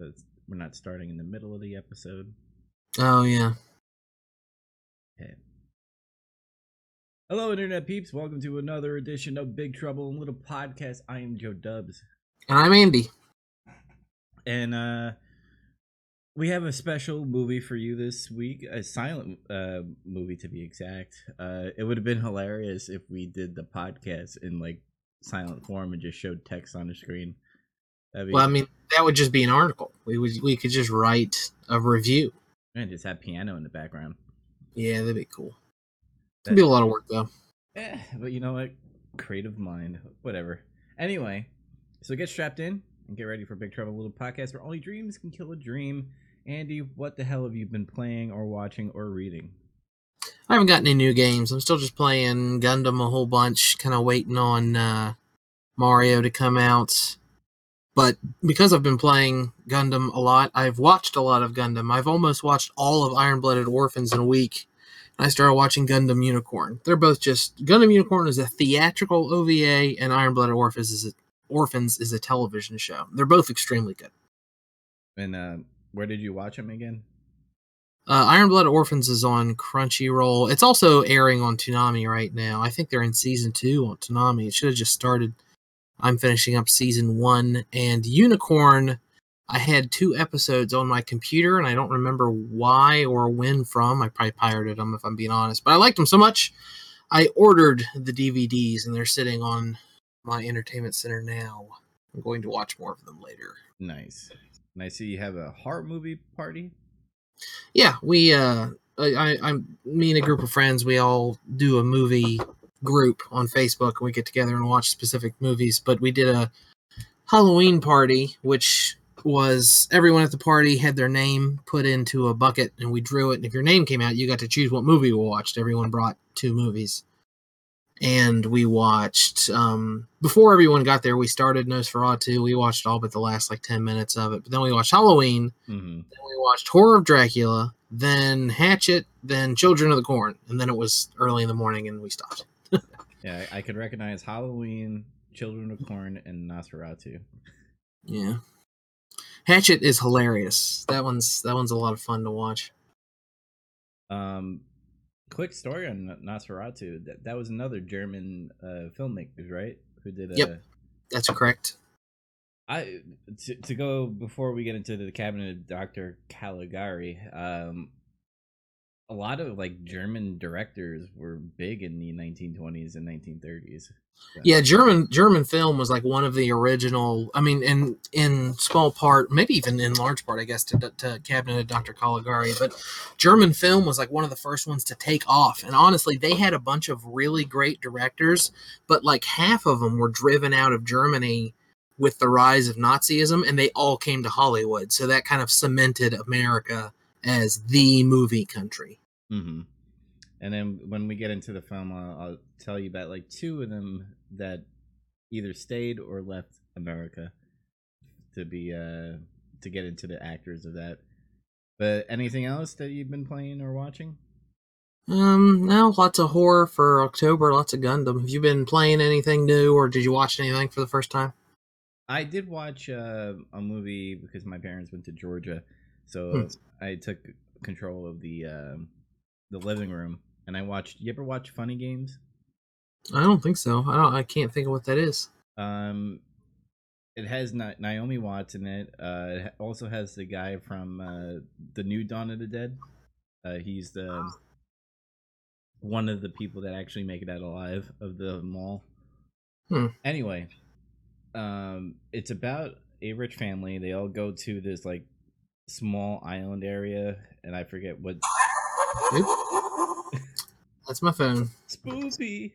We're not starting in the middle of the episode. Oh yeah. Okay. Hello, internet peeps. Welcome to another edition of Big Trouble in Little Podcast. I am Joe Dubs, And I'm Andy. and uh, we have a special movie for you this week. A silent uh movie, to be exact. Uh, it would have been hilarious if we did the podcast in like silent form and just showed text on the screen. That'd Well, I mean, that would just be an article. We would we could just write a review. and just have piano in the background. Yeah, that'd be cool. It'd be a lot of work though. Eh, but you know what? Creative mind. Whatever. Anyway, so get strapped in and get ready for Big Trouble Little Podcast where only dreams can kill a dream. Andy, what the hell have you been playing or watching or reading? I haven't got any new games. I'm still just playing Gundam a whole bunch, kind of waiting on uh, Mario to come out. But because I've been playing Gundam a lot, I've watched a lot of Gundam. I've almost watched all of Iron Blooded Orphans in a week. And I started watching Gundam Unicorn. They're both just Gundam Unicorn is a theatrical OVA, and Iron Blooded Orphans is a, Orphans is a television show. They're both extremely good. And uh, where did you watch them again? Uh, Iron Blood Orphans is on Crunchyroll. It's also airing on Toonami right now. I think they're in season two on Toonami. It should have just started. I'm finishing up season one. And Unicorn, I had two episodes on my computer, and I don't remember why or when from. I probably pirated them, if I'm being honest. But I liked them so much, I ordered the DVDs, and they're sitting on my entertainment center now. I'm going to watch more of them later. Nice. And I see you have a horror movie party. yeah we uh I, I i'm me and a group of friends we all do a movie group on facebook and we get together and watch specific movies but we did a halloween party which was everyone at the party had their name put into a bucket and we drew it and if your name came out you got to choose what movie we watched. Everyone brought two movies. And we watched um before everyone got there we started nosferatu. We watched all but the last like 10 minutes of it. But then we watched halloween. Mm-hmm. then we watched Horror of Dracula, then Hatchet, then Children of the Corn, and then it was early in the morning and we stopped. Yeah, I I could recognize Halloween, Children of Corn, and Nosferatu. Yeah. Hatchet is hilarious. That one's that one's a lot of fun to watch. Um, quick story on Nosferatu. That that was another German uh, filmmakers, right? Who did? Uh, Yep. That's correct. I to, to go before we get into the cabinet of Dr. Caligari. Um, a lot of like German directors were big in the 1920s and 1930s. So- Yeah, German German film was like one of the original. I mean, in in small part, maybe even in large part, I guess, to, to Cabinet of Dr. Caligari. But German film was like one of the first ones to take off. And honestly, they had a bunch of really great directors, but like half of them were driven out of Germany with the rise of Nazism, and they all came to Hollywood. So that kind of cemented America as the movie country. hmm And then when we get into the film, I'll, I'll tell you about like two of them that either stayed or left America to be uh to get into the actors of that. But anything else that you've been playing or watching? Um, now lots of horror for October, lots of Gundam. Have you been playing anything new, or did you watch anything for the first time? I did watch uh, a movie because my parents went to Georgia, so Hmm. I took control of the um, the living room and I watched. You ever watch Funny Games? I don't think so. I don't. I can't think of what that is. Um, it has Na- Naomi Watts in it. Uh, it also has the guy from uh, the new Dawn of the Dead. Uh, he's the one of the people that actually make it out alive of the mall. Hmm. Anyway, um, it's about a rich family. They all go to this like small island area, and I forget what Oop. That's my phone. spoopy.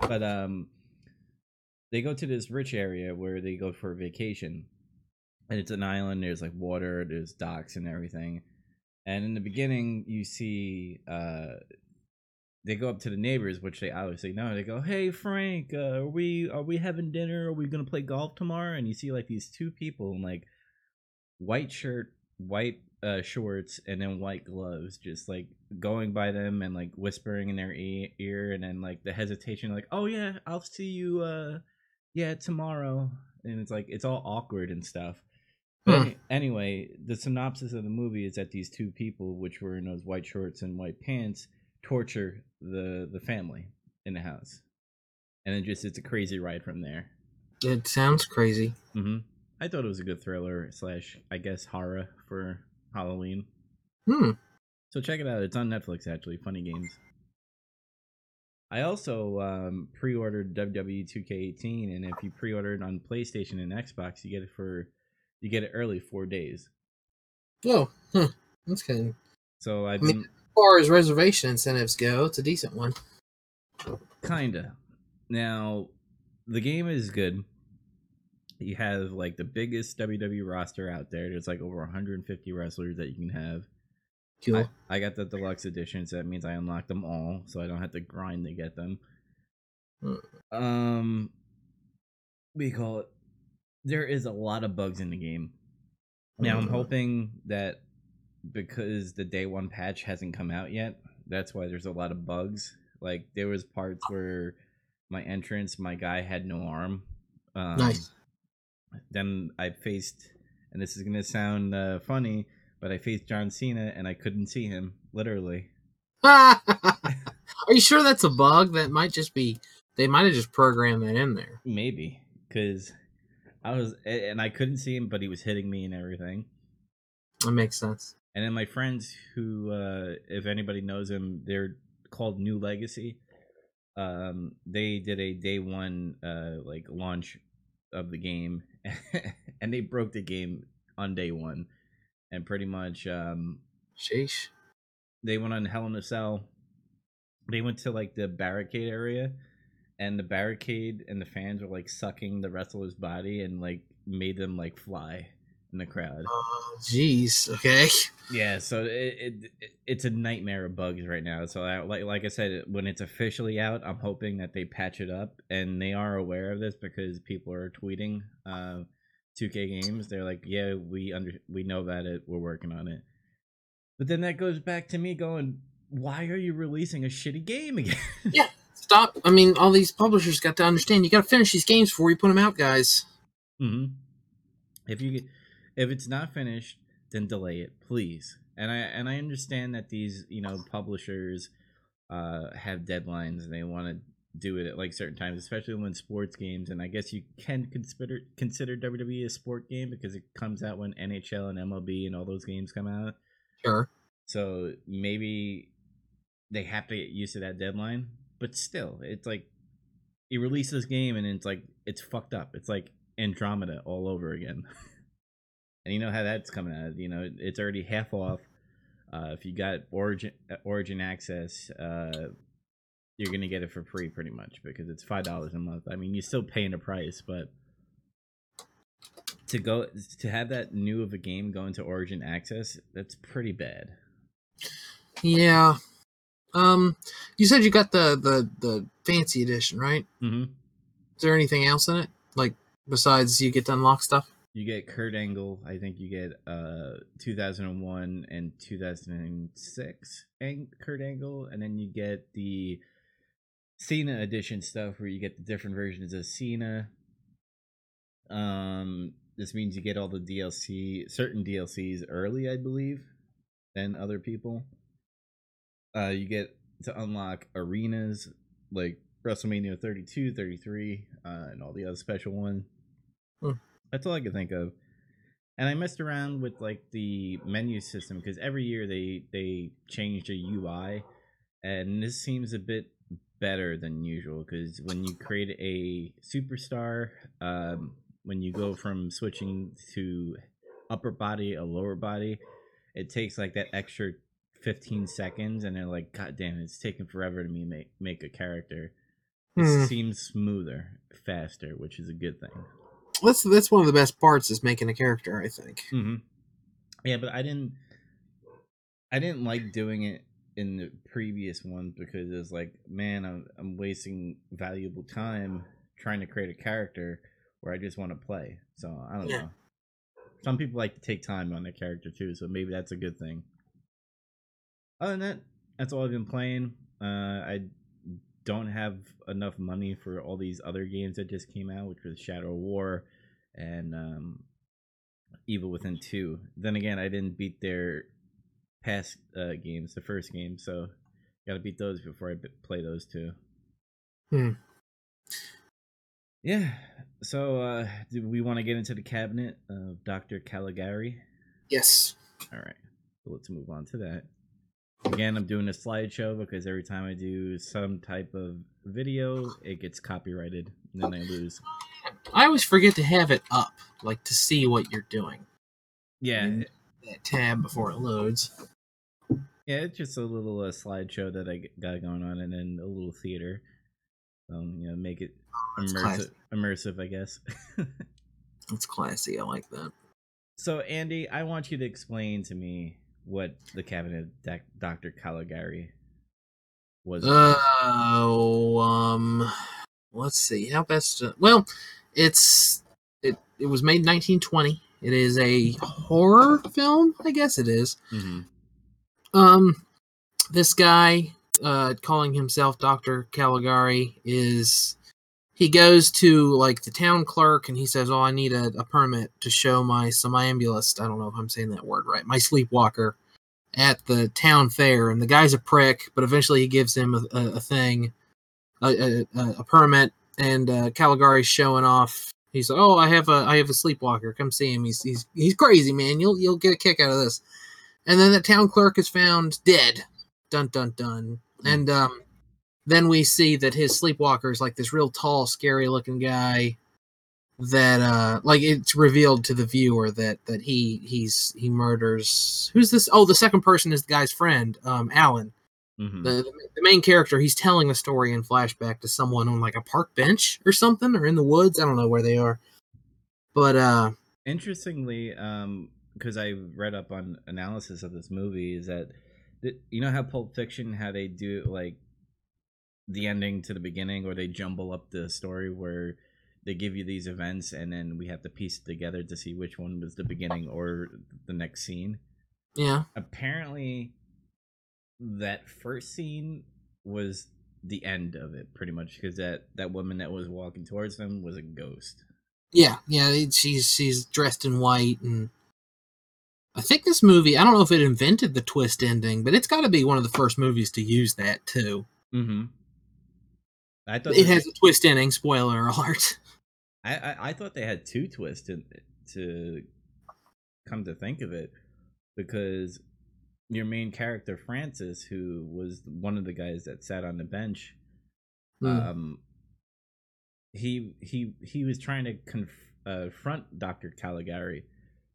But um, they go to this rich area where they go for a vacation, and it's an island. There's like water, there's docks and everything. And in the beginning, you see uh, they go up to the neighbors, which they obviously know. They go, "Hey Frank, uh, are we are we having dinner? Are we gonna play golf tomorrow?" And you see like these two people in like white shirt, white uh, shorts, and then white gloves, just like going by them and like whispering in their e- ear, and then like the hesitation, like, "Oh yeah, I'll see you, uh, yeah, tomorrow." And it's like it's all awkward and stuff. But Hmm. anyway, the synopsis of the movie is that these two people, which were in those white shorts and white pants, torture the the family in the house, and then just it's a crazy ride from there. It sounds crazy. hmm I thought it was a good thriller slash, I guess, horror for Halloween. Hmm. So check it out. It's on Netflix actually. Funny games. I also um, pre-ordered WWE 2K18, and if you pre-order it on PlayStation and Xbox, you get it for you get it early four days. Oh, huh. That's kind of. So I've I mean- been As far as reservation incentives go, it's a decent one. kinda now. The game is good. You have like the biggest WWE roster out there. There's like over 150 wrestlers that you can have. Cool. I, I got the deluxe edition, so that means I unlock them all, so I don't have to grind to get them. Um, we call it. There is a lot of bugs in the game. Now I'm hoping that because the day one patch hasn't come out yet, that's why there's a lot of bugs. Like there was parts where my entrance, my guy had no arm. Um, Nice. Then I faced, and this is gonna sound uh, funny, but I faced John Cena and I couldn't see him, literally. Are you sure that's a bug? That might just be. They might have just programmed that in there. Maybe because I was, and I couldn't see him, but he was hitting me and everything. That makes sense. And then my friends, who, uh, if anybody knows them, they're called New Legacy. Um, they did a day one, uh, like launch of the game, and they broke the game on day one, and pretty much, um, Sheesh. they went on Hell in a Cell. They went to like the barricade area, and the barricade and the fans were like sucking the wrestler's body and like made them like fly in the crowd. Oh, jeez. Okay. Yeah, so it, it it's a nightmare of bugs right now. So I, like like I said, when it's officially out, I'm hoping that they patch it up, and they are aware of this because people are tweeting uh, 2K games. They're like, "Yeah, we under we know about it. We're working on it." But then that goes back to me going, "Why are you releasing a shitty game again?" Yeah, stop. I mean, all these publishers got to understand. You got to finish these games before you put them out, guys. hmm If you get, if it's not finished, then delay it, please. And I and I understand that these you know publishers uh have deadlines and they want to do it at like certain times, especially when sports games. And I guess you can consider consider WWE a sport game because it comes out when NHL and MLB and all those games come out. Sure. So maybe they have to get used to that deadline. But still, it's like you release this game and it's like it's fucked up. It's like Andromeda all over again. and you know how that's coming out. You know, it's already half off. Uh, if you got Origin Origin access, uh, you're gonna get it for free pretty much because it's five dollars a month. I mean, you're still paying a price, but to go to have that new of a game go into Origin access, that's pretty bad. Yeah. Um, you said you got the the the fancy edition, right? Mm-hmm. Is there anything else in it, like besides you get to unlock stuff? You get Kurt Angle. I think you get uh 2001 and 2006 and Kurt Angle, and then you get the Cena edition stuff where you get the different versions of Cena. Um, this means you get all the DLC, certain DLCs early, I believe, than other people. Uh, you get to unlock arenas like WrestleMania 32, 33, uh, and all the other special ones. Hmm. That's all I could think of. And I messed around with like the menu system because every year they they change the UI, and this seems a bit better than usual because when you create a superstar, um, when you go from switching to upper body a lower body, it takes like that extra 15 seconds, and they're like, God damn, it's taking forever to me make make a character. It Hmm. seems smoother, faster, which is a good thing. That's that's one of the best parts is making a character. I think. hmm Yeah, but I didn't. I didn't like doing it in the previous one because it's like, man, I'm I'm wasting valuable time trying to create a character where I just want to play. So I don't Yeah. know. Some people like to take time on their character too, so maybe that's a good thing. Other than that, that's all I've been playing. Uh, I don't have enough money for all these other games that just came out, which was Shadow War and um, Evil Within two. Then again, I didn't beat their past uh, games, the first game, so gotta beat those before I b- play those two. Hmm. Yeah. So, uh, do we want to get into the cabinet of Doctor Caligari? Yes. All right. So let's move on to that. Again, I'm doing a slideshow because every time I do some type of video, it gets copyrighted, and then I lose. I always forget to have it up, like to see what you're doing. Yeah. That tab before it loads. yeah, it's just a little uh, slideshow that I got going on, and then a little theater. Um, you know, make it immersive, immersive, I guess. That's classy. I like that. so, Andy, I want you to explain to me what the cabinet Doc- Doctor Caligari was. Oh, um, let's see. How best? To, well, it's it. It was made in 1920. It is a horror film. I guess it is. hmm Um, this guy, uh, calling himself Doctor Caligari, is he goes to like the town clerk and he says, "Oh, I need a, a permit to show my somnambulist. I don't know if I'm saying that word right. My sleepwalker at the town fair." And the guy's a prick, but eventually he gives him a, a, a thing, a, a, a permit, and uh, Caligari's showing off. He's like, "Oh, I have a I have a sleepwalker. Come see him. He's he's he's crazy, man. You'll you'll get a kick out of this." And then the town clerk is found dead. Dun dun dun. And um, then we see that his sleepwalker is like this real tall, scary looking guy. That uh, like it's revealed to the viewer that that he he's he murders. Who's this? Oh, the second person is the guy's friend, um, Alan. hmm The, the main character. He's telling a story in flashback to someone on like a park bench or something, or in the woods. I don't know where they are. But uh, Interestingly, um, because I read up on analysis of this movie, is that you know how Pulp Fiction, how they do like the ending to the beginning, or they jumble up the story where they give you these events and then we have to piece it together to see which one was the beginning or the next scene. yeah, Apparently, that first scene was the end of it, pretty much, because that that woman that was walking towards them was a ghost. Yeah, yeah, she's she's dressed in white, and I think this movie. I don't know if it invented the twist ending, but it's got to be one of the first movies to use that too. Mm-hmm. I thought It has a twist ending. Spoiler alert. I, I, I thought they had two twists in, to come to think of it because your main character Francis, who was one of the guys that sat on the bench, Hmm. um, he he he was trying to conf- uh, confront Doctor Caligari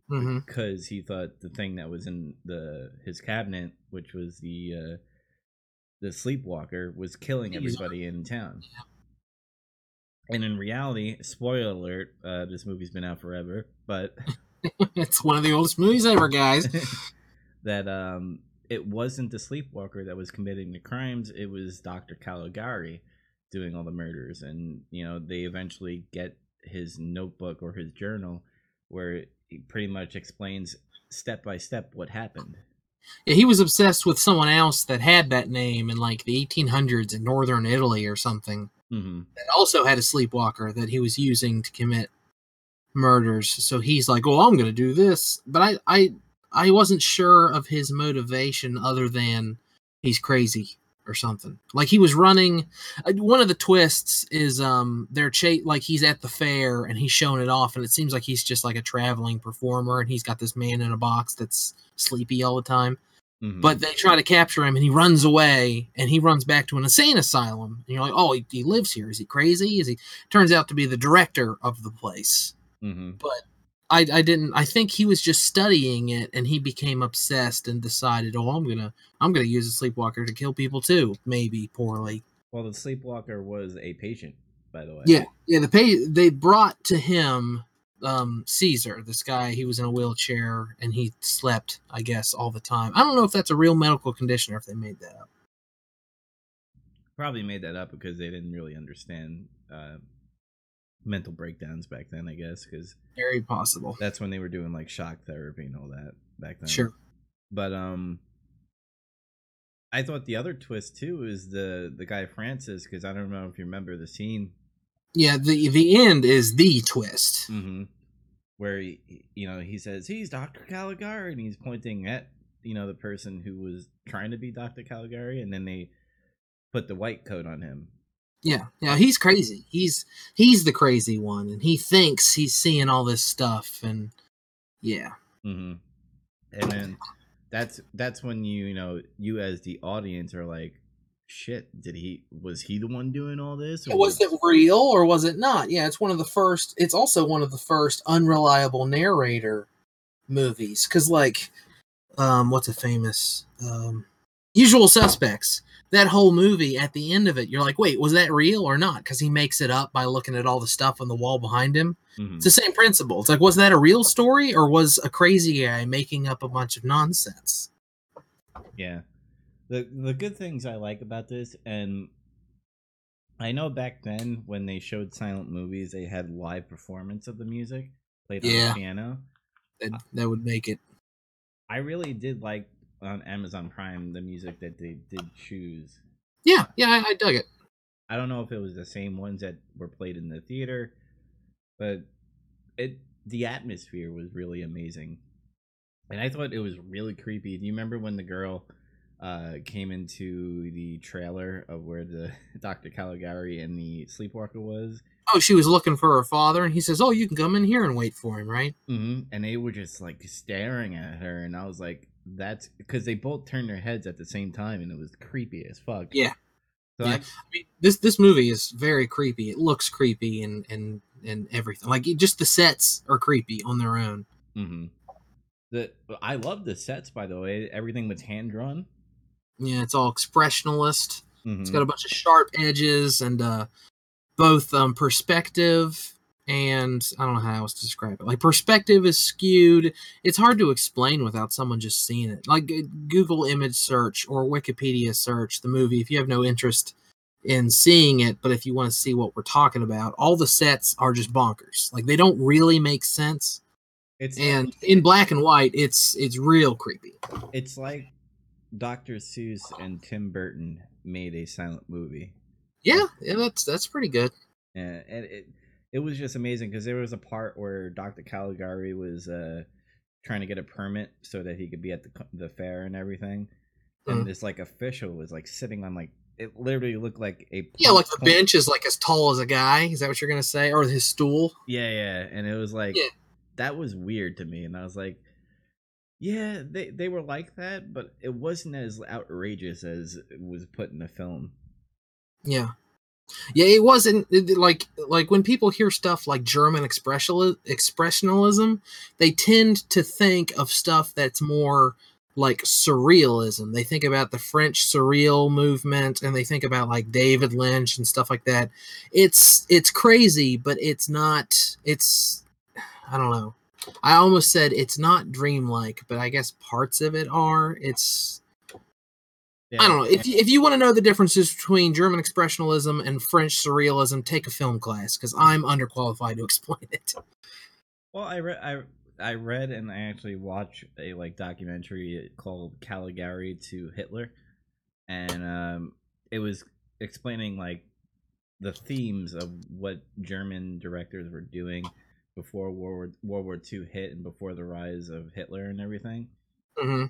hmm because he thought the thing that was in the his cabinet, which was the uh, the sleepwalker, was killing everybody in town. And in reality, spoiler alert, uh, this movie's been out forever, but it's one of the oldest movies ever, guys. that um, it wasn't the sleepwalker that was committing the crimes; it was Doctor Caligari doing all the murders. And you know, they eventually get his notebook or his journal, where he pretty much explains step by step what happened. Yeah, he was obsessed with someone else that had that name in like the 1800s in northern Italy or something. hmm That also had a sleepwalker that he was using to commit murders. So he's like, "Oh, I'm going to do this," but I, I, I wasn't sure of his motivation other than he's crazy or something. Like he was running. uh, One of the twists is um they're cha- like he's at the fair and he's showing it off, and it seems like he's just like a traveling performer, and he's got this man in a box that's sleepy all the time. hmm But they try to capture him, and he runs away, and he runs back to an insane asylum. And you're like, oh, he, he lives here. Is he crazy? Is he? Turns out to be the director of the place. hmm I, I didn't. I think he was just studying it, and he became obsessed and decided, oh, I'm gonna, I'm gonna use a sleepwalker to kill people too, maybe poorly. Well, the sleepwalker was a patient, by the way. Yeah, yeah. The pay they brought to him um Caesar, this guy. He was in a wheelchair and he slept, I guess, all the time. I don't know if that's a real medical condition or if they made that up. Probably made that up because they didn't really understand uh, mental breakdowns back then, I guess, because Very possible. that's when they were doing like shock therapy and all that back then. Sure. But um, I thought the other twist too is the the guy Francis because I don't know if you remember the scene Yeah, the the end is the twist. hmm where he, you know he says he's Dr. Caligari and he's pointing at you know the person who was trying to be Dr. Caligari and then they put the white coat on him. Yeah, yeah, he's crazy. He's he's the crazy one, and he thinks he's seeing all this stuff, and yeah, Mm-hmm. And then that's that's when you you know you as the audience are like, shit, did he was he the one doing all this? or was it real or was it not? Yeah, it's one of the first. It's also one of the first unreliable narrator movies, because like, um, what's a famous um, Usual Suspects? That whole movie, at the end of it, you're like, wait, was that real or not? Because he makes it up by looking at all the stuff on the wall behind him. Mhm. It's the same principle. It's like, was that a real story or was a crazy guy making up a bunch of nonsense? Yeah. The the good things I like about this and I know back then when they showed silent movies they had live performance of the music played on the piano. That that would make it. I really did like on Amazon Prime the music that they did choose. Yeah, yeah, I, I dug it. I don't know if it was the same ones that were played in the theater, but it the atmosphere was really amazing. And I thought it was really creepy. Do you remember when the girl uh, came into the trailer of where the Dr. Caligari and the sleepwalker was? Oh, she was looking for her father, and he says, "Oh, you can come in here and wait for him, right?" Mm-hmm. And they were just like staring at her, and I was like, "That's because they both turned their heads at the same time, and it was creepy as fuck." Yeah. So Yeah. I, I mean, this this movie is very creepy. It looks creepy and and and everything. Like it, just the sets are creepy on their own. Mm-hmm. The I love the sets by the way. Everything was hand drawn. Yeah, it's all expressionalist. Mm-hmm. It's got a bunch of sharp edges and uh, both um, perspective and I don't know how else to describe it. Like perspective is skewed. It's hard to explain without someone just seeing it. Like uh, Google image search or Wikipedia search the movie if you have no interest in seeing it, but if you want to see what we're talking about, all the sets are just bonkers. Like they don't really make sense. It's And in black and white, it's it's real creepy. it's like Dr. Seuss and Tim Burton made a silent movie. Yeah, yeah, that's that's pretty good. and, and it it was just amazing because there was a part where Dr. Caligari was uh trying to get a permit so that he could be at the the fair and everything, and Mhm. this like official was like sitting on like it literally looked like a Yeah, like the point- bench is like as tall as a guy. Is that what you're gonna say? Or his stool? Yeah, yeah, and it was like Yeah. that was weird to me, and I was like. Yeah, they they were like that, but it wasn't as outrageous as it was put in the film. Yeah, yeah. It wasn't it- like like when people hear stuff like German expressionism, they tend to think of stuff that's more like surrealism. They think about the French surreal movement, and they think about like David Lynch and stuff like that. It's it's crazy, but it's not. It's I don't know. I almost said it's not dreamlike, but I guess parts of it are. It's Yeah, I don't know. If you, if you want to know the differences between German expressionism and French surrealism, take a film class because I'm underqualified to explain it. Well, I read I I read and I actually watched a like documentary called Caligari to Hitler, and um, it was explaining like the themes of what German directors were doing before World War, World War II hit and before the rise of Hitler and everything. hmm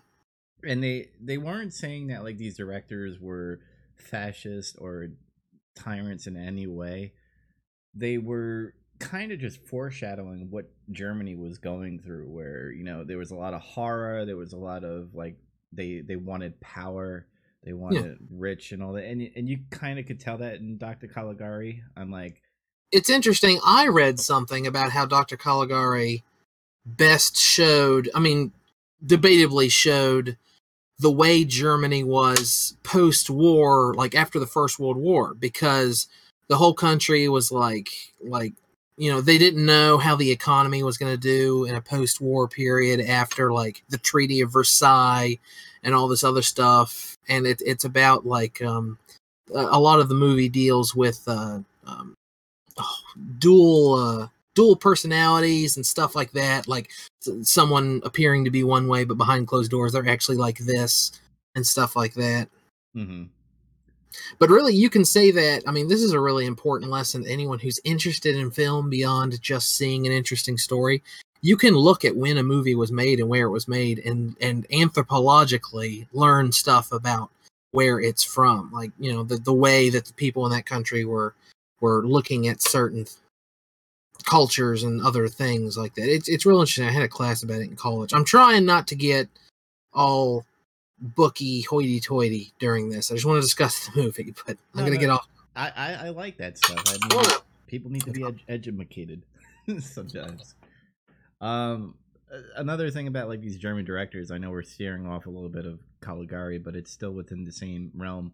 And they they weren't saying that like these directors were fascist or tyrants in any way. They were kind of just foreshadowing what Germany was going through where, you know, there was a lot of horror, there was a lot of like they they wanted power, they wanted rich and all that. And and you kind of could tell that in Dr. Caligari. I'm like, It's interesting. I read something about how Dr. Caligari best showed, I mean, debatably showed the way Germany was post war, like after the First World War, because the whole country was like, like, you know, they didn't know how the economy was going to do in a post war period after like the Treaty of Versailles and all this other stuff. And it, it's about like, um, a lot of the movie deals with, uh, um, oh, dual uh dual personalities and stuff like that like someone appearing to be one way but behind closed doors they're actually like this and stuff like that hmm But really, you can say that. I mean, this is a really important lesson. to Anyone who's interested in film beyond just seeing an interesting story, you can look at when a movie was made and where it was made, and and anthropologically learn stuff about where it's from. Like you know the the way that the people in that country were were looking at certain cultures and other things like that. It's it's real interesting. I had a class about it in college. I'm trying not to get all booky hoity-toity during this. I just want to discuss the movie, but I'm No, gonna no. get off. I, I, I like that stuff. I mean, Well, people need to be ed- educated sometimes. Um, another thing about like these German directors, I know we're steering off a little bit of Caligari, but it's still within the same realm.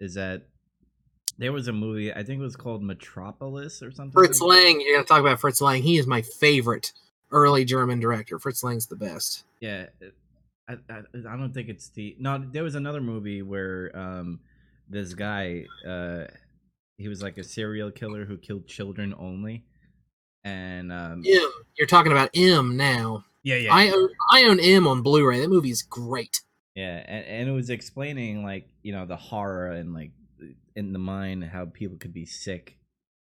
Is that there was a movie I think it was called Metropolis or something. Fritz Lang. You're gonna talk about Fritz Lang. He is my favorite early German director. Fritz Lang's the best. Yeah, I, I, I don't think it's the no. There was another movie where um this guy uh he was like a serial killer who killed children only, and um M. You're talking about M now. yeah yeah I own I own M on Blu-ray. That movie is great. yeah, and, and it was explaining like you know the horror and like in the mind how people could be sick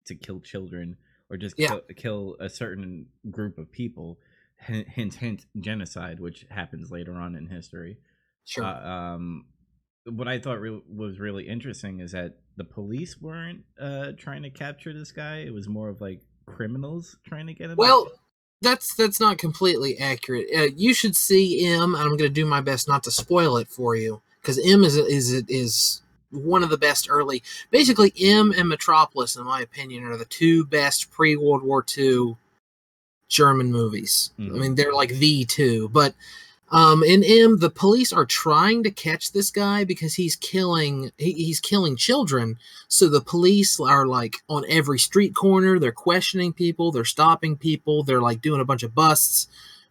to kill children or just Yeah. kill, kill a certain group of people. Hint, hint, hint, genocide, which happens later on in history. Sure. Uh, um, what I thought re- was really interesting is that the police weren't uh, trying to capture this guy. It was more of like criminals trying to get him. Well, that's that's not completely accurate. Uh, you should see M, and I'm going to do my best not to spoil it for you because M is is is one of the best early. Basically, M and Metropolis, in my opinion, are the two best pre World War II German movies. Mhm. I mean, they're like the two, but. Um, in M, the police are trying to catch this guy because he's killing he, he's killing children. So the police are like on every street corner. They're questioning people. They're stopping people. They're like doing a bunch of busts.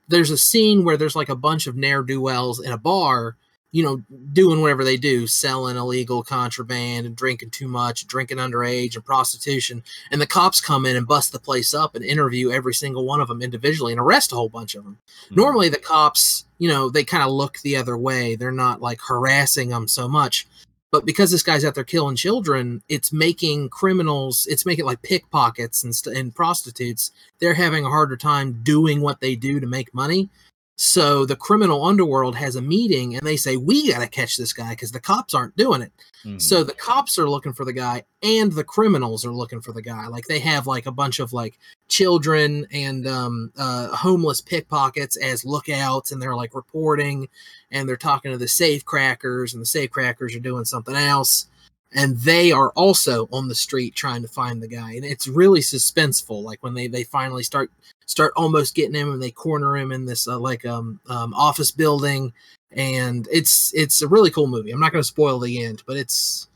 There's a scene where there's like a bunch of ne'er do wells in a bar, you know, doing whatever they do, selling illegal contraband and drinking too much, drinking underage and prostitution. And the cops come in and bust the place up and interview every single one of them individually and arrest a whole bunch of them Mhm. normally the cops you know they kind of look the other way they're not like harassing them so much but because this guy's out there killing children it's making criminals it's making like pickpockets and, st- and prostitutes they're having a harder time doing what they do to make money so the criminal underworld has a meeting and they say we got to catch this guy because the cops aren't doing it Mhm. so the cops are looking for the guy and the criminals are looking for the guy. Like they have like a bunch of like children and um uh homeless pickpockets as lookouts and they're like reporting and they're talking to the safe crackers and the safe crackers are doing something else and they are also on the street trying to find the guy and it's really suspenseful like when they they finally start start almost getting him and they corner him in this uh, like um, um office building and it's it's a really cool movie. I'm not going to spoil the end, but it's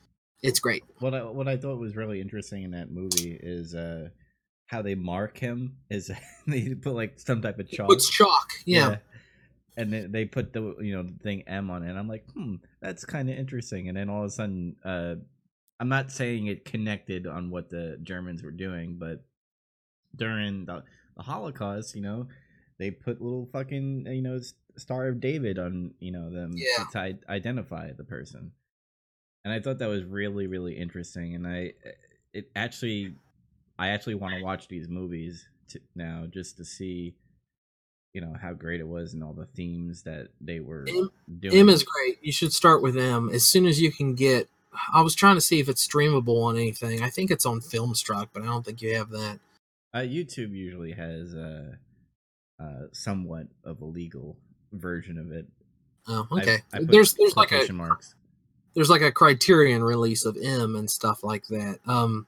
it's great. what I what I thought was really interesting in that movie is uh how they mark him is they put like some type of chalk. It's chalk, yeah. And they, they put the you know the thing M on it. And I'm like, hmm, that's kind of interesting. And then all of a sudden, uh, I'm not saying it connected on what the Germans were doing, but during the, the Holocaust, you know, they put little fucking uh, you know Star of David on you know them Yeah. to identify the person. And I thought that was really really interesting. And I uh, it actually I actually want to watch these movies to, now just to see, you know, how great it was and all the themes that they were M- doing. M is great. You should start with M as soon as you can get. I was trying to see if it's streamable on anything. I think it's on Filmstruck, but I don't think you have that. Uh, YouTube usually has uh, uh, somewhat of a legal version of it. Oh, okay. I put there's there's like a marks. there's like a Criterion release of M and stuff like that. Um,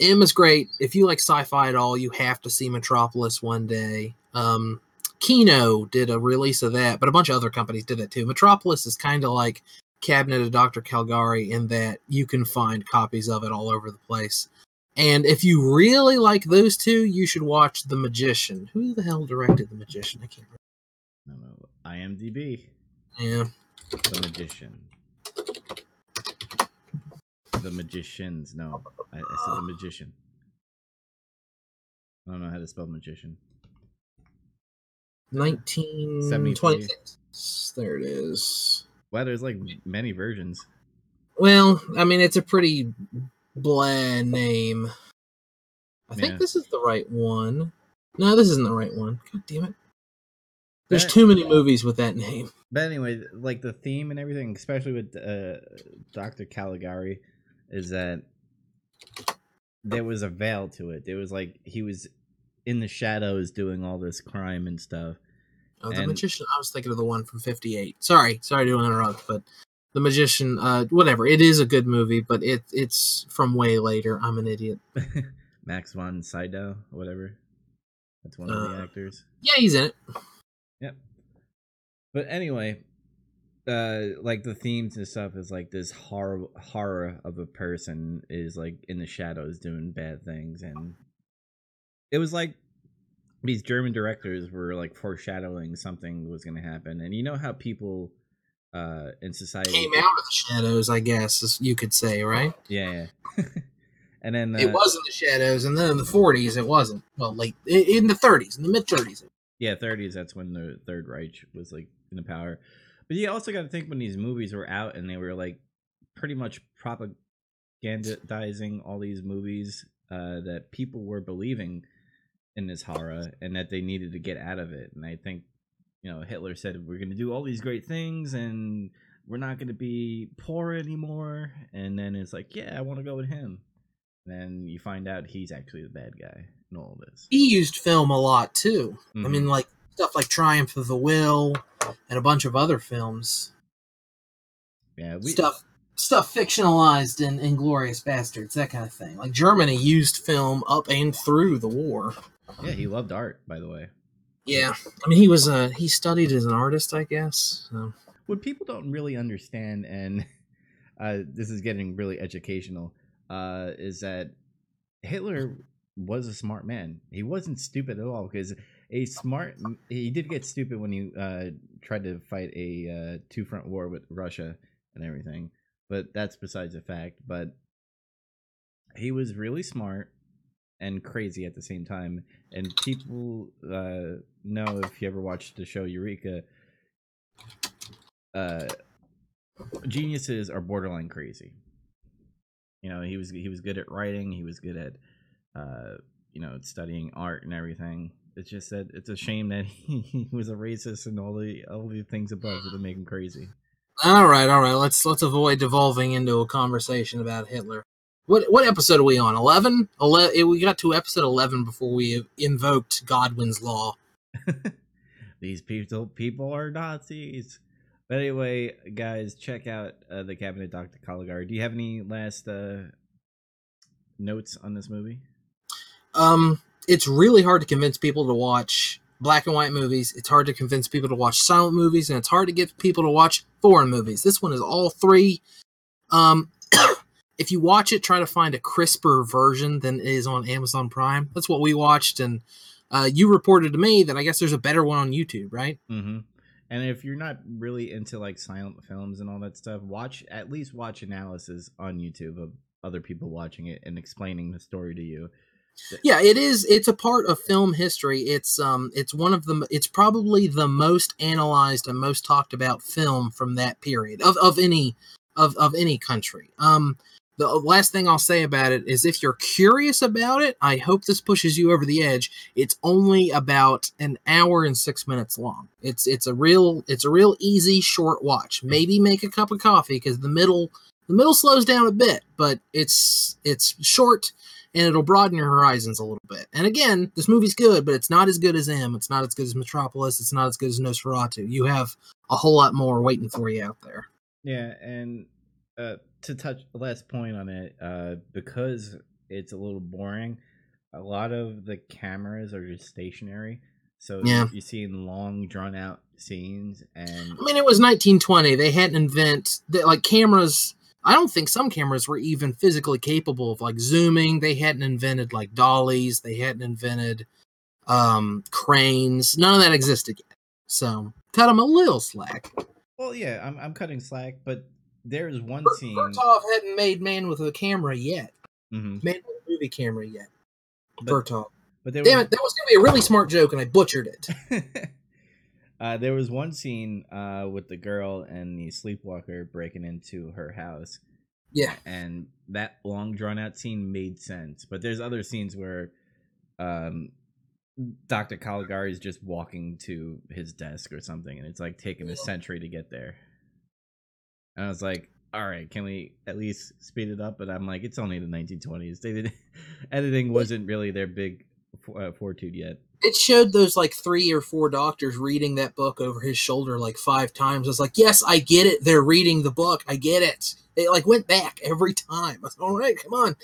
M is great. If you like sci-fi at all, you have to see Metropolis one day. Um, Kino did a release of that, but a bunch of other companies did it too. Metropolis is kind of like Cabinet of Dr. Caligari in that you can find copies of it all over the place. And if you really like those two, you should watch The Magician. Who the hell directed The Magician? I can't No, no, IMDb, remember. Yeah. The Magician. The Magicians. No, I, I said The Magician. I don't know how to spell magician. 1926. There it is. Wow, there's like many versions. Well, I mean, it's a pretty bland name. I think this is the right one. No, this isn't the right one. God damn it. There's too many movies with that name. But anyway, like the theme and everything, especially with uh, Dr. Caligari, is that there was a veil to it. It was like he was in the shadows doing all this crime and stuff. Oh, the And- magician. I was thinking of the one from '58. Sorry, sorry to interrupt, but the magician. Uh, whatever. It is a good movie, but it it's from way later. I'm an idiot. Max von Sydow, whatever. That's one of the Uh, actors. Yeah, he's in it. Yep. But anyway, uh like the themes and stuff is like this horror horror of a person is like in the shadows doing bad things and it was like these German directors were like foreshadowing something was going to happen and you know how people uh in society Came out of the shadows, I guess, you could say, right? yeah yeah and then uh, it was in the shadows, and then in the 40s, it wasn't. Well, late in the 30s, in the mid 30s. Yeah, thirties. That's when the Third Reich was like in the power. But you also got to think when these movies were out and they were like pretty much propagandizing all these movies uh, that people were believing in this horror and that they needed to get out of it. And I think you know Hitler said we're going to do all these great things and we're not going to be poor anymore. And then it's like, yeah, I want to go with him. then you find out he's actually the bad guy in all this. He used film a lot too. I Mhm. mean, like stuff like Triumph of the Will and a bunch of other films. yeah, we, stuff stuff fictionalized in Inglourious Basterds, that kind of thing. Like Germany used film up and through the war. Yeah, he loved art, by the way. Yeah, I mean he was uh he studied as an artist, I guess. So. What people don't really understand, and uh, this is getting really educational, uh, is that Hitler was a smart man. He wasn't stupid at all because a smart he did get stupid when he uh, tried to fight a uh, two front war with Russia and everything, but that's besides the fact. But he was really smart and crazy at the same time. And people uh, know if you ever watched the show Eureka, uh, geniuses are borderline crazy. You know, he was he was good at writing. He was good at, uh, you know, studying art and everything. It's just that it's a shame that he, he was a racist and all the all the things above that make him crazy. All right, all right. Let's let's avoid devolving into a conversation about Hitler. What what episode are we on? Eleven. Ele- we got to episode eleven before we invoked Godwin's law. These people people are Nazis. But anyway, guys, check out uh, the Cabinet Doctor Caligari. Do you have any last uh, notes on this movie? Um, it's really hard to convince people to watch black and white movies. It's hard to convince people to watch silent movies, and it's hard to get people to watch foreign movies. This one is all three. Um, if you watch it, try to find a crisper version than is on Amazon Prime. That's what we watched, and uh, you reported to me that I guess there's a better one on YouTube, right? Mm-hmm. And if you're not really into like silent films and all that stuff, watch at least watch analysis on YouTube of other people watching it and explaining the story to you. Yeah, it is. It's a part of film history. It's um, it's one of the. It's probably the most analyzed and most talked about film from that period of of any of of any country. Um, the last thing I'll say about it is, if you're curious about it, I hope this pushes you over the edge. It's only about an hour and six minutes long. It's it's a real it's a real easy short watch. Maybe make a cup of coffee because the middle the middle slows down a bit, but it's it's short and it'll broaden your horizons a little bit. And again, this movie's good, but it's not as good as M. It's not as good as Metropolis. It's not as good as Nosferatu. You have a whole lot more waiting for you out there. Yeah, and uh, to touch the last point on it, uh, because it's a little boring, a lot of the cameras are just stationary. So Yeah. you're seeing long, drawn out scenes, and I mean, it was 1920. They hadn't invent they, like cameras. I don't think some cameras were even physically capable of like zooming. They hadn't invented like dollies. They hadn't invented um, cranes. None of that existed yet. So cut them a little slack. well, yeah, I'm I'm cutting slack, but there's one Ver- scene. Vertov hadn't made Man with a Camera yet. Mhm. Man with a movie camera yet. But- Vertov. But there Damn was, it, that was gonna be a really smart joke, and I butchered it. uh, there was one scene uh, with the girl and the sleepwalker breaking into her house, Yeah. and that long drawn out scene made sense. But there's other scenes where um Dr. Caligari is just walking to his desk or something, and it's like taking a century to get there. And I was like, all right, can we at least speed it up? But I'm like, it's only the 1920s. They did editing wasn't really their big uh, fortitude yet. It showed those like three or four doctors reading that book over his shoulder like five times. I was like, yes, I get it. They're reading the book. I get it. They like went back every time. I was all right, come on.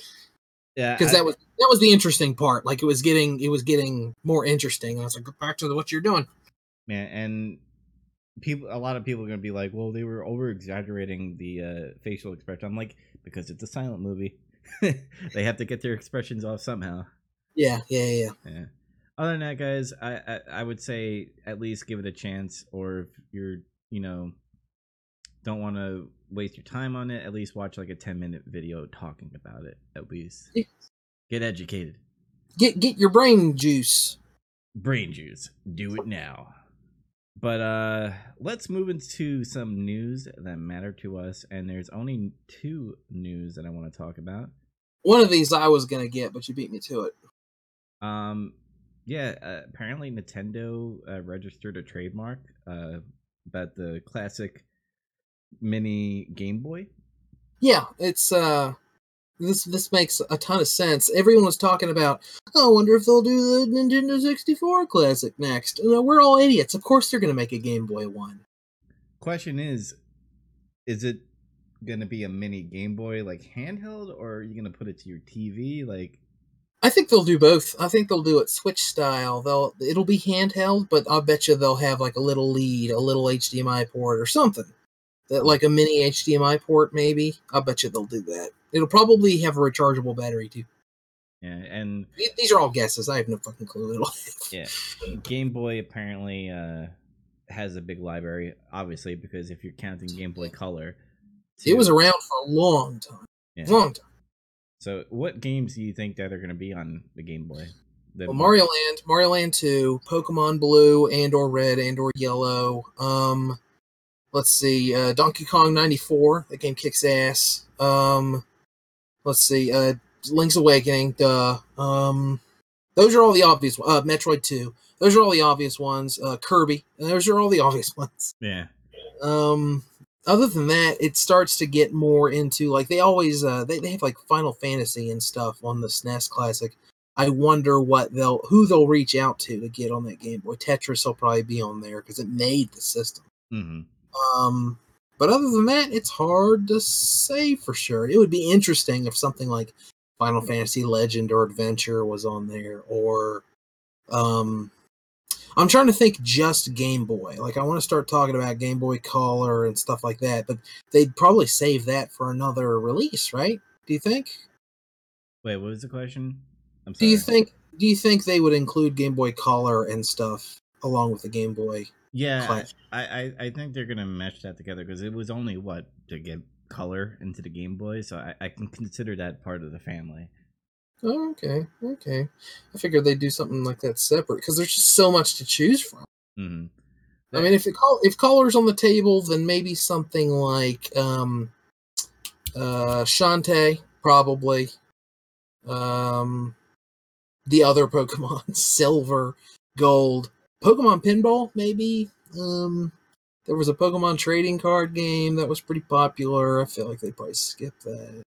Yeah, Because that was that was the interesting part. Like it was getting it was getting more interesting. I was like, go back to the, what you're doing. man and people a lot of people are gonna be like well they were over exaggerating the uh facial expression. I'm like because it's a silent movie. They have to get their expressions off somehow. Yeah, yeah, yeah. yeah. Other than that guys I, I i would say at least give it a chance or if you're you know don't want to waste your time on it at least watch like a 10 minute video talking about it at least. Yeah. get educated. Get get your brain juice. brain juice. Do it now but uh let's move into some news that matter to us and there's only two news that i want to talk about One of these I was gonna get, but you beat me to it. um yeah uh, apparently nintendo uh, registered a trademark uh about the classic mini game boy Yeah, it's uh this this makes a ton of sense. Everyone was talking about, oh, I wonder if they'll do the Nintendo 64 classic next. You know, we're all idiots. Of course they're gonna make a Game Boy one. question is is it gonna be a mini game boy like handheld or are you gonna put it to your tv like I think they'll do both. I think they'll do it Switch style. They'll it'll be handheld, but I'll bet you they'll have like a little lead, a little HDMI port or something. That like a mini HDMI port, maybe. I'll bet you they'll do that. It'll probably have a rechargeable battery too. yeah and These are all guesses. I have no fucking clue. Yeah. Game Boy apparently uh, has a big library, obviously, because if you're counting Game Boy Color, It was around for a long time. Yeah. Long time. So, what games do you think that are going to be on the Game Boy? The Well, Mario Land, Mario Land 2, Pokemon Blue and or Red and or Yellow. Um let's see, uh Donkey Kong 94, that game kicks ass. Um let's see, uh Link's Awakening, duh. Um those are all the obvious ones. Uh Metroid 2. Those are all the obvious ones. Uh Kirby, those are all the obvious ones. Yeah. Um other than that, it starts to get more into like they always uh they, they have like Final Fantasy and stuff on the SNES Classic. I wonder what they'll who they'll reach out to to get on that Game Boy. Tetris will probably be on there because it made the system. hmm Um, but other than that, it's hard to say for sure. It would be interesting if something like Final Fantasy Legend or Adventure was on there, or um, I'm trying to think just Game Boy. Like I want to start talking about Game Boy Color and stuff like that, but they'd probably save that for another release, right? Do you think? Wait, what was the question? I'm Do you think? Do you think they would include Game Boy Color and stuff along with the Game Boy? Yeah? I, I, I think they're going to mesh that together because it was only, what, to get color into the Game Boy? So, I, I can consider that part of the family. Oh, okay, okay. I figured they'd do something like that separate because there's just so much to choose from. hmm I mean, if it call if colors on the table, then maybe something like um, uh, Shantae, probably. Um, the other Pokemon, Silver, Gold, Pokemon Pinball, maybe. Um, there was a Pokemon trading card game that was pretty popular. I feel like they probably skipped that.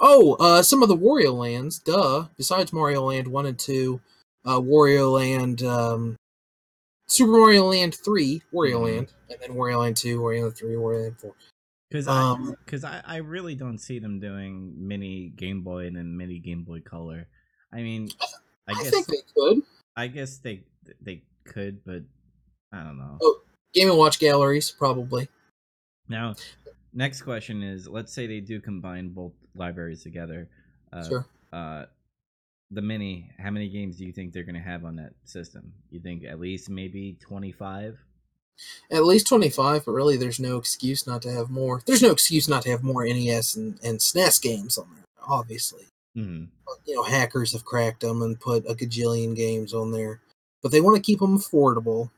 Oh, uh, some of the Wario Lands, duh. Besides Mario Land 1 and 2, uh, Wario Land, um, Super Mario Land 3, Wario Mhm. Land, and then Wario Land 2, Wario Land 3, Wario Land 4. Because Um, I, I, I really don't see them doing mini Game Boy and then mini Game Boy Color. I mean, I, I, guess think they could. I guess they they could, but I don't know. Oh. Game and Watch galleries, probably. Now, next question is: Let's say they do combine both libraries together. Uh, Sure. Uh, the mini. How many games do you think they're going to have on that system? You think at least maybe twenty five? At least 25, but really there's no excuse not to have more. There's no excuse not to have more NES and, and SNES games on there, obviously. Hmm you know hackers have cracked them and put a gajillion games on there but they want to keep them affordable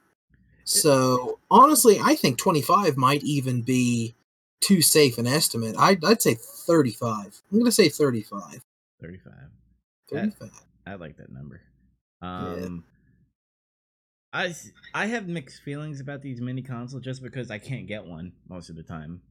so honestly i think 25 might even be too safe an estimate. I'd, I'd say 35. I'm gonna say 35. 35. 35. I like that number. Um, I s- I have mixed feelings about these mini consoles just because I can't get one most of the time.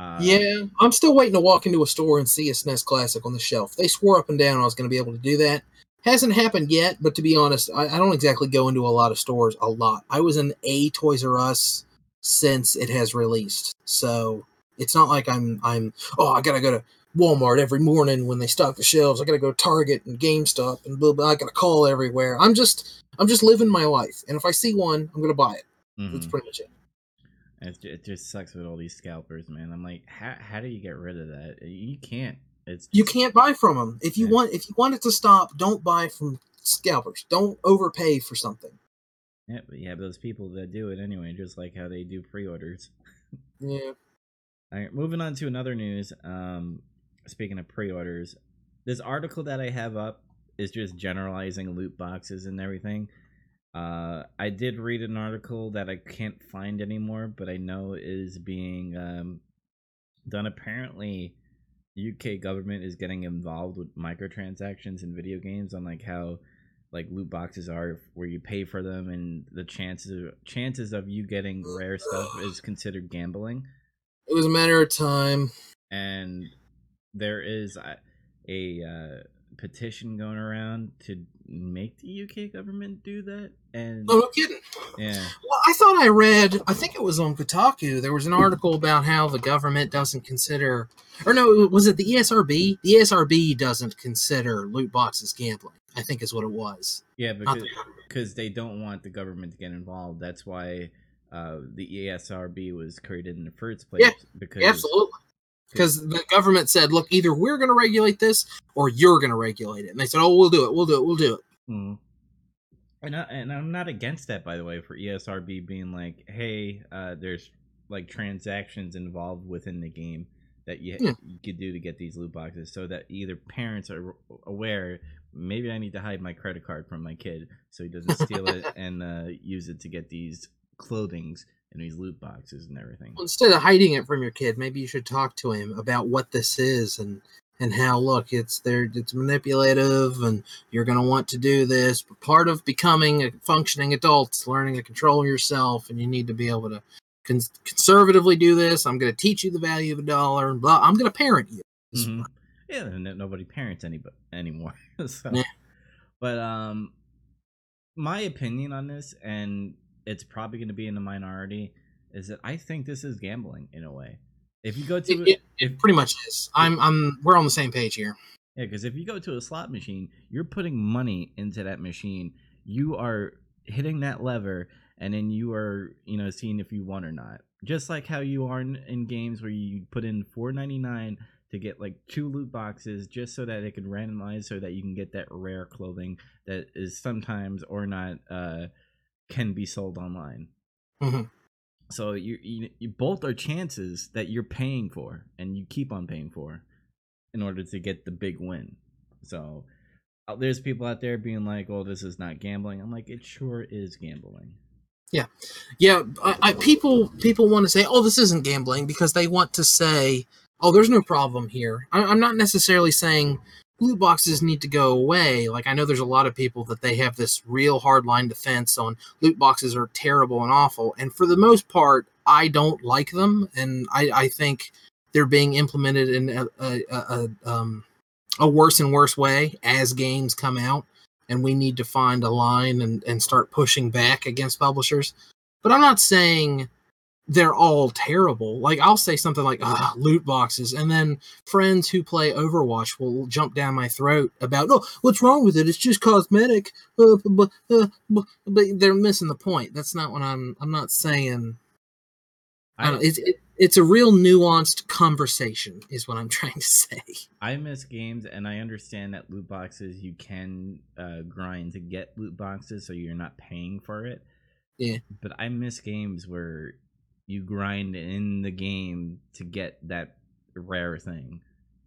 Uh, yeah, I'm still waiting to walk into a store and see a SNES Classic on the shelf. They swore up and down I was going to be able to do that. Hasn't happened yet, but to be honest, I, I don't exactly go into a lot of stores a lot. I was in a Toys R Us since it has released, so it's not like I'm I'm oh I gotta go to Walmart every morning when they stock the shelves. I gotta go to Target and GameStop and blah blah. I gotta call everywhere. I'm just I'm just living my life, and if I see one, I'm gonna buy it. That's mhm. pretty much it. It just sucks with all these scalpers, man. I'm like, how how do you get rid of that? You can't. It's You can't buy from them. If you Yeah. want if you want it to stop, don't buy from scalpers. Don't overpay for something. Yeah, but you have those people that do it anyway, just like how they do pre-orders. Yeah. All right, moving on to another news. Um, speaking of pre-orders, this article that I have up is just generalizing loot boxes and everything. Uh, I did read an article that I can't find anymore, but I know is being um, done. Apparently, UK government is getting involved with microtransactions in video games on like how like loot boxes are where you pay for them and the chances chances of you getting rare stuff is considered gambling It was a matter of time. and there is a, a uh, petition going around to make the UK government do that and Oh, no kidding. yeah Well, I thought I read, I think it was on Kotaku, there was an article about how the government doesn't consider, or no, was it the ESRB? The ESRB doesn't consider loot boxes gambling, I think is what it was. yeah because because they don't want the government to get involved that's why uh, the ESRB was created in the first place Yeah, because Absolutely. Because the government said, look, either we're going to regulate this or you're going to regulate it. And they said, oh, we'll do it. We'll do it. We'll do it. Mm. And, I, and I'm not against that, by the way, for ESRB being like, hey, uh, there's like transactions involved within the game that you, Yeah. you could do to get these loot boxes so that either parents are aware maybe I need to hide my credit card from my kid so he doesn't steal it and uh, use it to get these clothings and these loot boxes and everything. Well, instead of hiding it from your kid, maybe you should talk to him about what this is and and how look it's there it's manipulative and you're going to want to do this but part of becoming a functioning adult is learning to control yourself and you need to be able to cons- conservatively do this i'm going to teach you the value of a dollar and blah i'm going to parent you Mhm. Yeah, and nobody parents any anymore. so, Yeah. but um, my opinion on this, and it's probably going to be in the minority, is that I think this is gambling in a way. If you go to It- it- if it pretty much is i'm i'm we're on the same page here yeah, because if you go to a slot machine, you're putting money into that machine. You are hitting that lever, and then you are, you know, seeing if you won or not. Just like how you are in, in games where you put in four ninety nine to get like two loot boxes, just so that it can randomize, so that you can get that rare clothing that is sometimes or not uh, can be sold online. Mhm. So you, you you both are chances that you're paying for, and you keep on paying for, in order to get the big win. So uh, there's people out there being like, "Oh, this is not gambling." I'm like, it sure is gambling. yeah yeah. I, I, people people want to say oh this isn't gambling because they want to say oh there's no problem here I, i'm not necessarily saying loot boxes need to go away. Like i know there's a lot of people that they have this real hard line defense on. Loot boxes are terrible and awful. And for the most part i don't like them. And i, I think they're being implemented in a, a, a, a, um, a worse and worse way as games come out. And we need to find a line and, and start pushing back against publishers. But I'm not saying they're all terrible. Like I'll say something like ah, loot boxes, and then friends who play Overwatch will jump down my throat about no, what's wrong with it? It's just cosmetic. Uh, but, uh, but, but they're missing the point. That's not what I'm. I'm not saying. I don't, it's it, it's a real nuanced conversation, is what I'm trying to say. I miss games, and I understand that loot boxes you can uh, grind to get loot boxes, so you're not paying for it. Yeah. But I miss games where you grind in the game to get that rare thing,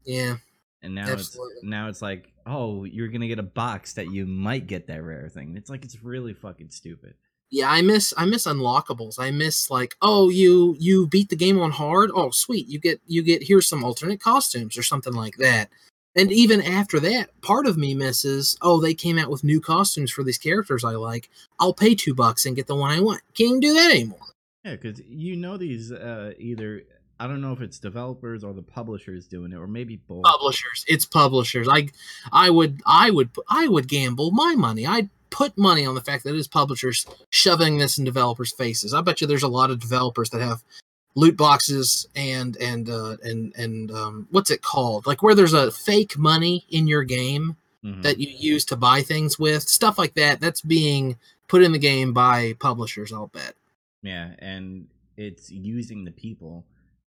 Yeah, and now Absolutely. it's now it's like, oh, you're gonna get a box that you might get that rare thing. It's like it's really fucking stupid. Yeah, I miss I miss unlockables. I miss like, oh, you you beat the game on hard. Oh, sweet. You get you get here's some alternate costumes or something like that. And even after that, part of me misses, oh, they came out with new costumes for these characters I like. I'll pay 2 bucks and get the one I want. Can't do that anymore. Yeah, cuz you know these uh either I don't know if it's developers or the publishers doing it or maybe both. Publishers. It's publishers. I I would I would I would gamble my money. I'd put money on the fact that it is publishers shoving this in developers' faces. I bet you there's a lot of developers that have loot boxes and and uh, and and um, what's it called? Like where there's a fake money in your game Mhm. that you use to buy things with, stuff like that. That's being put in the game by publishers. I'll bet. Yeah, and it's using the people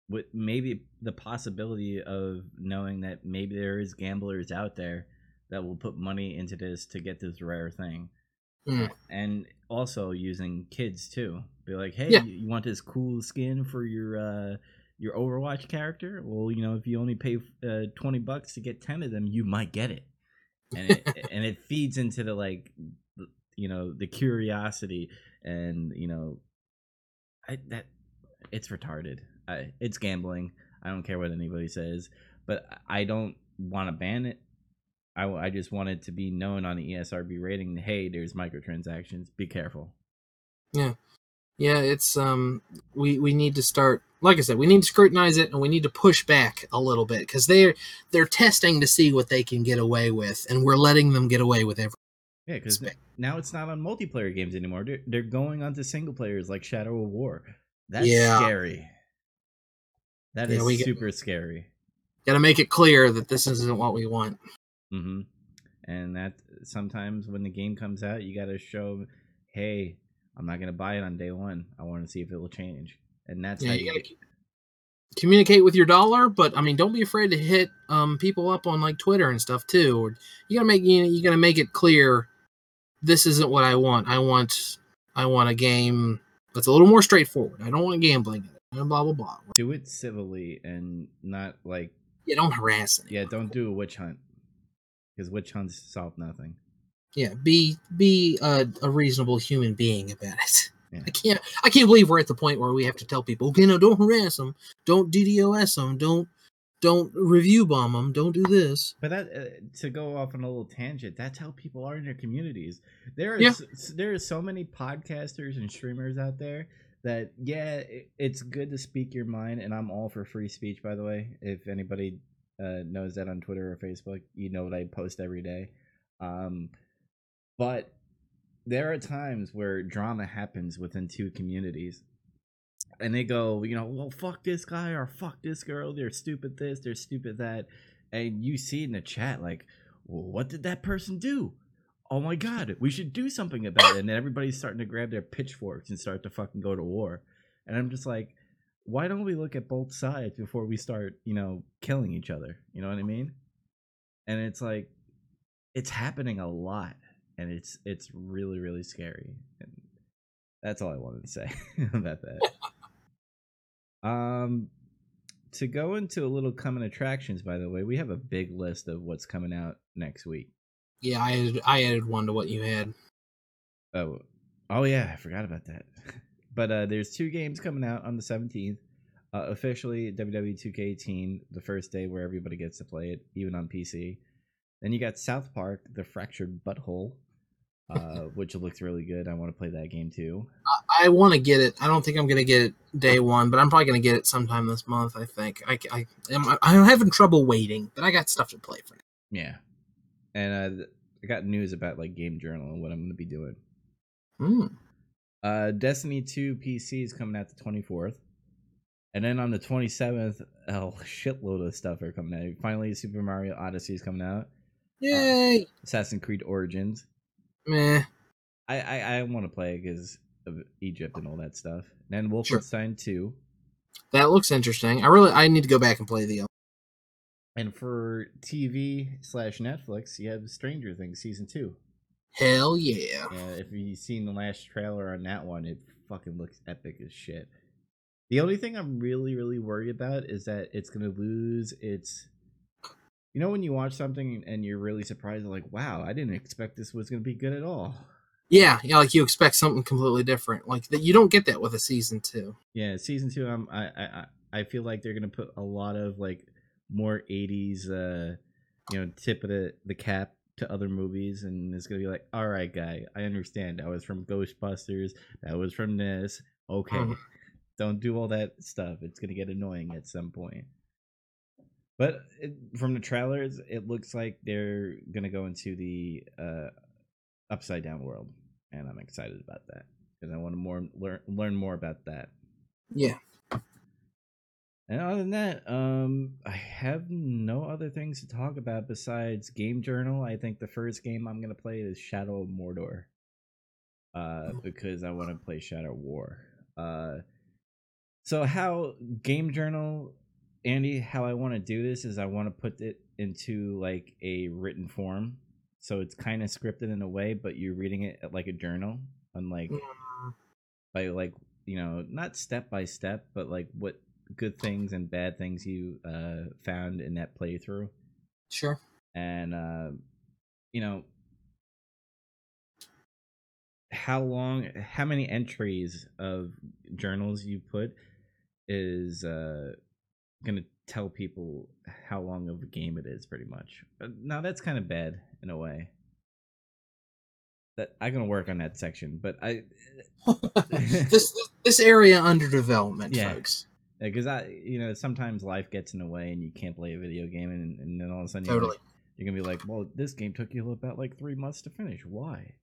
with maybe the possibility of knowing that maybe there is gamblers out there that will put money into this to get this rare thing. Hmm. And also using kids too. Be like, "Hey, Yeah. you want this cool skin for your uh your Overwatch character? Well, you know, if you only pay uh, 20 bucks to get 10 of them, you might get it." And it, and it feeds into the like you know, the curiosity and, you know, I that it's retarded. I, it's gambling. I don't care what anybody says, but I don't want to ban it. I, I just want it to be known on the ESRB rating. Hey, there's microtransactions. Be careful. Yeah, yeah, it's um we we need to start like I said, we need to scrutinize it and we need to push back a little bit because they're they're testing to see what they can get away with, and we're letting them get away with everything. Yeah, because now it's not on multiplayer games anymore. They're, they're going onto single players like Shadow of War. That's Yeah. scary. That is Yeah, get- super scary. Got to make it clear that this isn't what we want. hmm And that sometimes when the game comes out, you got to show, hey, I'm not gonna buy it on day one. I want to see if it will change. And that's Yeah, how you gotta get- communicate with your dollar, but I mean, don't be afraid to hit um people up on like Twitter and stuff too. Or you gotta make you know, you gotta make it clear this isn't what I want. I want I want a game that's a little more straightforward. I don't want gambling in it. And blah blah blah. do it civilly and not like Yeah, don't harass it. yeah. Don't do a witch hunt because witch hunts solve nothing. Yeah, be be a, a reasonable human being about it. Yeah. I can't I can't believe we're at the point where we have to tell people, okay, no, don't harass them, don't DDoS them, don't don't review bomb them, don't do this. But that uh, to go off on a little tangent, that's how people are in their communities. There are Yeah. there are so many podcasters and streamers out there that yeah, it, it's good to speak your mind, and I'm all for free speech. By the way, if anybody uh, knows that on Twitter or Facebook, you know what I post every day. Um, but there are times where drama happens within two communities. And they go, you know, well, fuck this guy or fuck this girl. They're stupid this, they're stupid that and you see in the chat like well, what did that person do? Oh my god we should do something about it and then everybody's starting to grab their pitchforks and start to fucking go to war. And i'm just like why don't we look at both sides before we start you know killing each other? You know what i mean? And it's like it's happening a lot and it's it's really really scary and that's all i wanted to say about that um to go into a little coming attractions, by the way, we have a big list of what's coming out next week. Yeah, I added, I added one to what you had. Oh, oh yeah, I forgot about that. but uh, there's two games coming out on the 17th. Uh, officially, WWE 2K18, the first day where everybody gets to play it, even on PC. Then you got South Park, The Fractured Butthole, uh, which looks really good. I want to play that game too. I, want to get it. I don't think I'm gonna get it day one, but I'm probably gonna get it sometime this month. I think. I I am I'm having trouble waiting, but I got stuff to play for now. Yeah. And uh, I got news about like Game Journal and what I'm going to be doing. Hmm. Uh, Destiny 2 PC is coming out the 24th. And then on the 27th, a shitload of stuff are coming out. Finally, Super Mario Odyssey is coming out. Yay! Assassin's Creed Origins. Meh. I I, I want to play because of Egypt and all that stuff. And then Sure. Wolfenstein 2. That looks interesting. I really I need to go back and play the. And for TV slash Netflix, you have Stranger Things season two. Hell yeah! Yeah, if you've seen the last trailer on that one, it fucking looks epic as shit. The only thing I'm really, really worried about is that it's gonna lose its. You know when you watch something and you're really surprised, like, "Wow, I didn't expect this was gonna be good at all." Yeah, yeah, like you expect something completely different. Like that, you don't get that with a season two. Yeah, season two. I'm I I I- I feel like they're gonna put a lot of like more '80s, uh, you know, tip of the the cap to other movies, and it's gonna be like, all right, guy, I understand. That was from Ghostbusters. That was from this. Okay, Mhm. don't do all that stuff. It's gonna get annoying at some point. But it, from the trailers, it looks like they're gonna go into the uh, upside down world, and I'm excited about that because I want to more learn learn more about that. Yeah. And other than that, um, I have no other things to talk about besides Game Journal. I think the first game I'm gonna play is Shadow of Mordor, uh, because I want to play Shadow War. Uh, so how Game Journal, Andy? How I want to do this is I want to put it into like a written form, so it's kind of scripted in a way, but you're reading it like a journal, unlike Mm, by like you know not step by step but like what good things and bad things you uh found in that playthrough Sure. and uh you know how long how many entries of journals you put is uh gonna tell people how long of a game it is pretty much Uh, now that's kind of bad in a way that i'm gonna work on that section but i this this area under development, Yeah. folks. because I, you know, sometimes life gets in the way and you can't play a video game, and, and then all of a sudden you're, Totally. you're gonna be like, well, this game took you about like three months to finish. Why?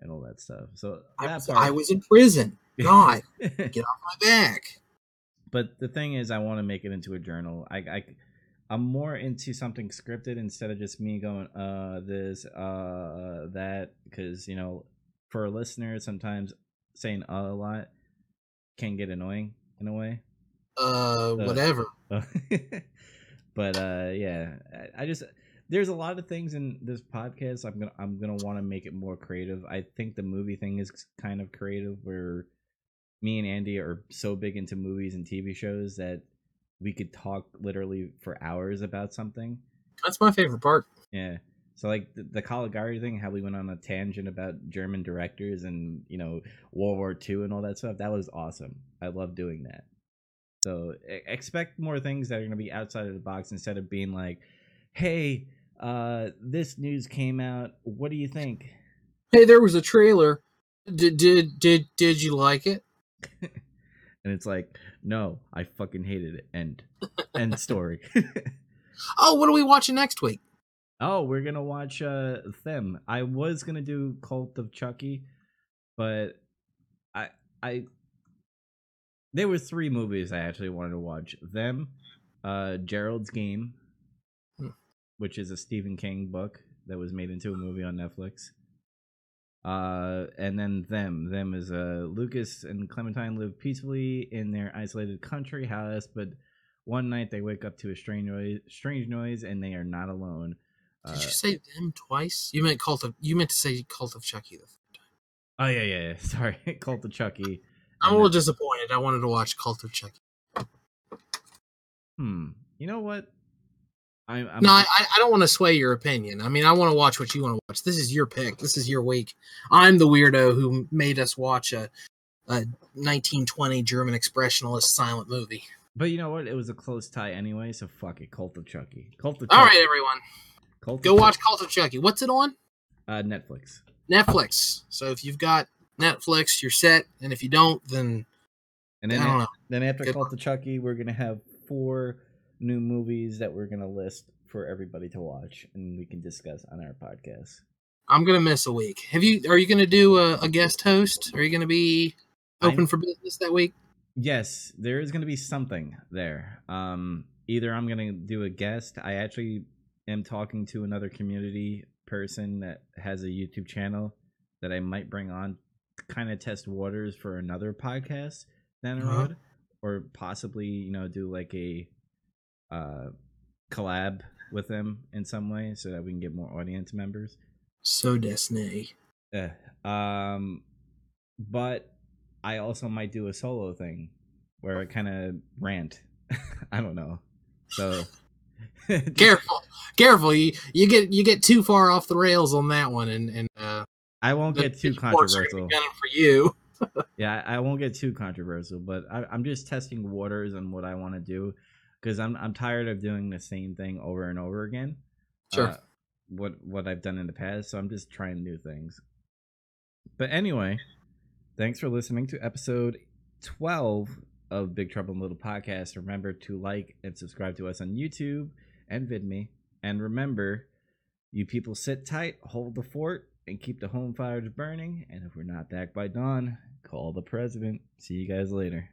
And all that stuff. So I that was, part, I was in prison. God, get off my back. But the thing is, I want to make it into a journal. I, I, I'm more into something scripted instead of just me going, uh, this, uh, that, because you know, for a listener, sometimes saying uh, a lot can get annoying in a way. Uh, whatever. Uh, but uh yeah I, I just there's a lot of things in this podcast i'm gonna i'm gonna want to make it more creative i think the movie thing is kind of creative where me and andy are so big into movies and tv shows that we could talk literally for hours about something That's my favorite part. yeah so like the, the Caligari thing, how we went on a tangent about German directors and you know World War II and all that stuff. That was awesome. I love doing that. So expect more things that are going to be outside of the box instead of being like, "Hey, uh, this news came out. What do you think?" Hey, there was a trailer. Did did did did you like it? And it's like, "No, I fucking hated it." End. End story. Oh, what are we watching next week? Oh, we're gonna watch uh them. I was gonna do Cult of Chucky, but I I there were three movies I actually wanted to watch. Them, uh Gerald's Game, Hmm. which is a Stephen King book that was made into a movie on Netflix. Uh and then them. Them is uh Lucas and Clementine live peacefully in their isolated country house, but one night they wake up to a strange noise strange noise and they are not alone. Did Uh, you say them twice? You meant cult of. You meant to say cult of Chucky the third time. Oh yeah, yeah, yeah. Sorry, Cult of Chucky. I'm a little then- disappointed. I wanted to watch Cult of Chucky. Hmm. You know what? I'm, I'm No, I, I I don't want to sway your opinion. I mean, I want to watch what you want to watch. This is your pick. This is your week. I'm the weirdo who made us watch a, a 1920 German expressionist silent movie. But you know what? It was a close tie anyway, so fuck it. Cult of Chucky. Cult of All Chucky. right, everyone, Cult go of watch Chucky. Cult of Chucky. What's it on? Uh, Netflix. Netflix. So if you've got Netflix, you're set. And if you don't, then And I then don't know. then after Good Cult of Chucky, we're gonna have four new movies that we're gonna list for everybody to watch, and we can discuss on our podcast. I'm gonna miss a week. Have you? Are you gonna do a, a guest host? Are you gonna be open I'm- for business that week? Yes, there is going to be something there. Um, either I'm going to do a guest. I actually am talking to another community person that has a YouTube channel that I might bring on, kind of test waters for another podcast down the Uh-huh. road, or possibly you know do like a uh, collab with them in some way so that we can get more audience members. So Disney. Eh, um, but I also might do a solo thing where I kind of rant. I don't know. So Careful, careful. You you get you get too far off the rails on that one, and and uh, I won't get too pitchforks are gonna controversial. for you. Yeah, I I won't get too controversial, but I, I'm just testing waters on what I want to do because I'm I'm tired of doing the same thing over and over again. Sure. uh, what what I've done in the past, so I'm just trying new things. But anyway, thanks for listening to episode 12 of Big Trouble in Little Podcast. Remember to like and subscribe to us on YouTube and VidMe. And remember, you people sit tight, hold the fort, and keep the home fires burning. And if we're not back by dawn, call the president. See you guys later.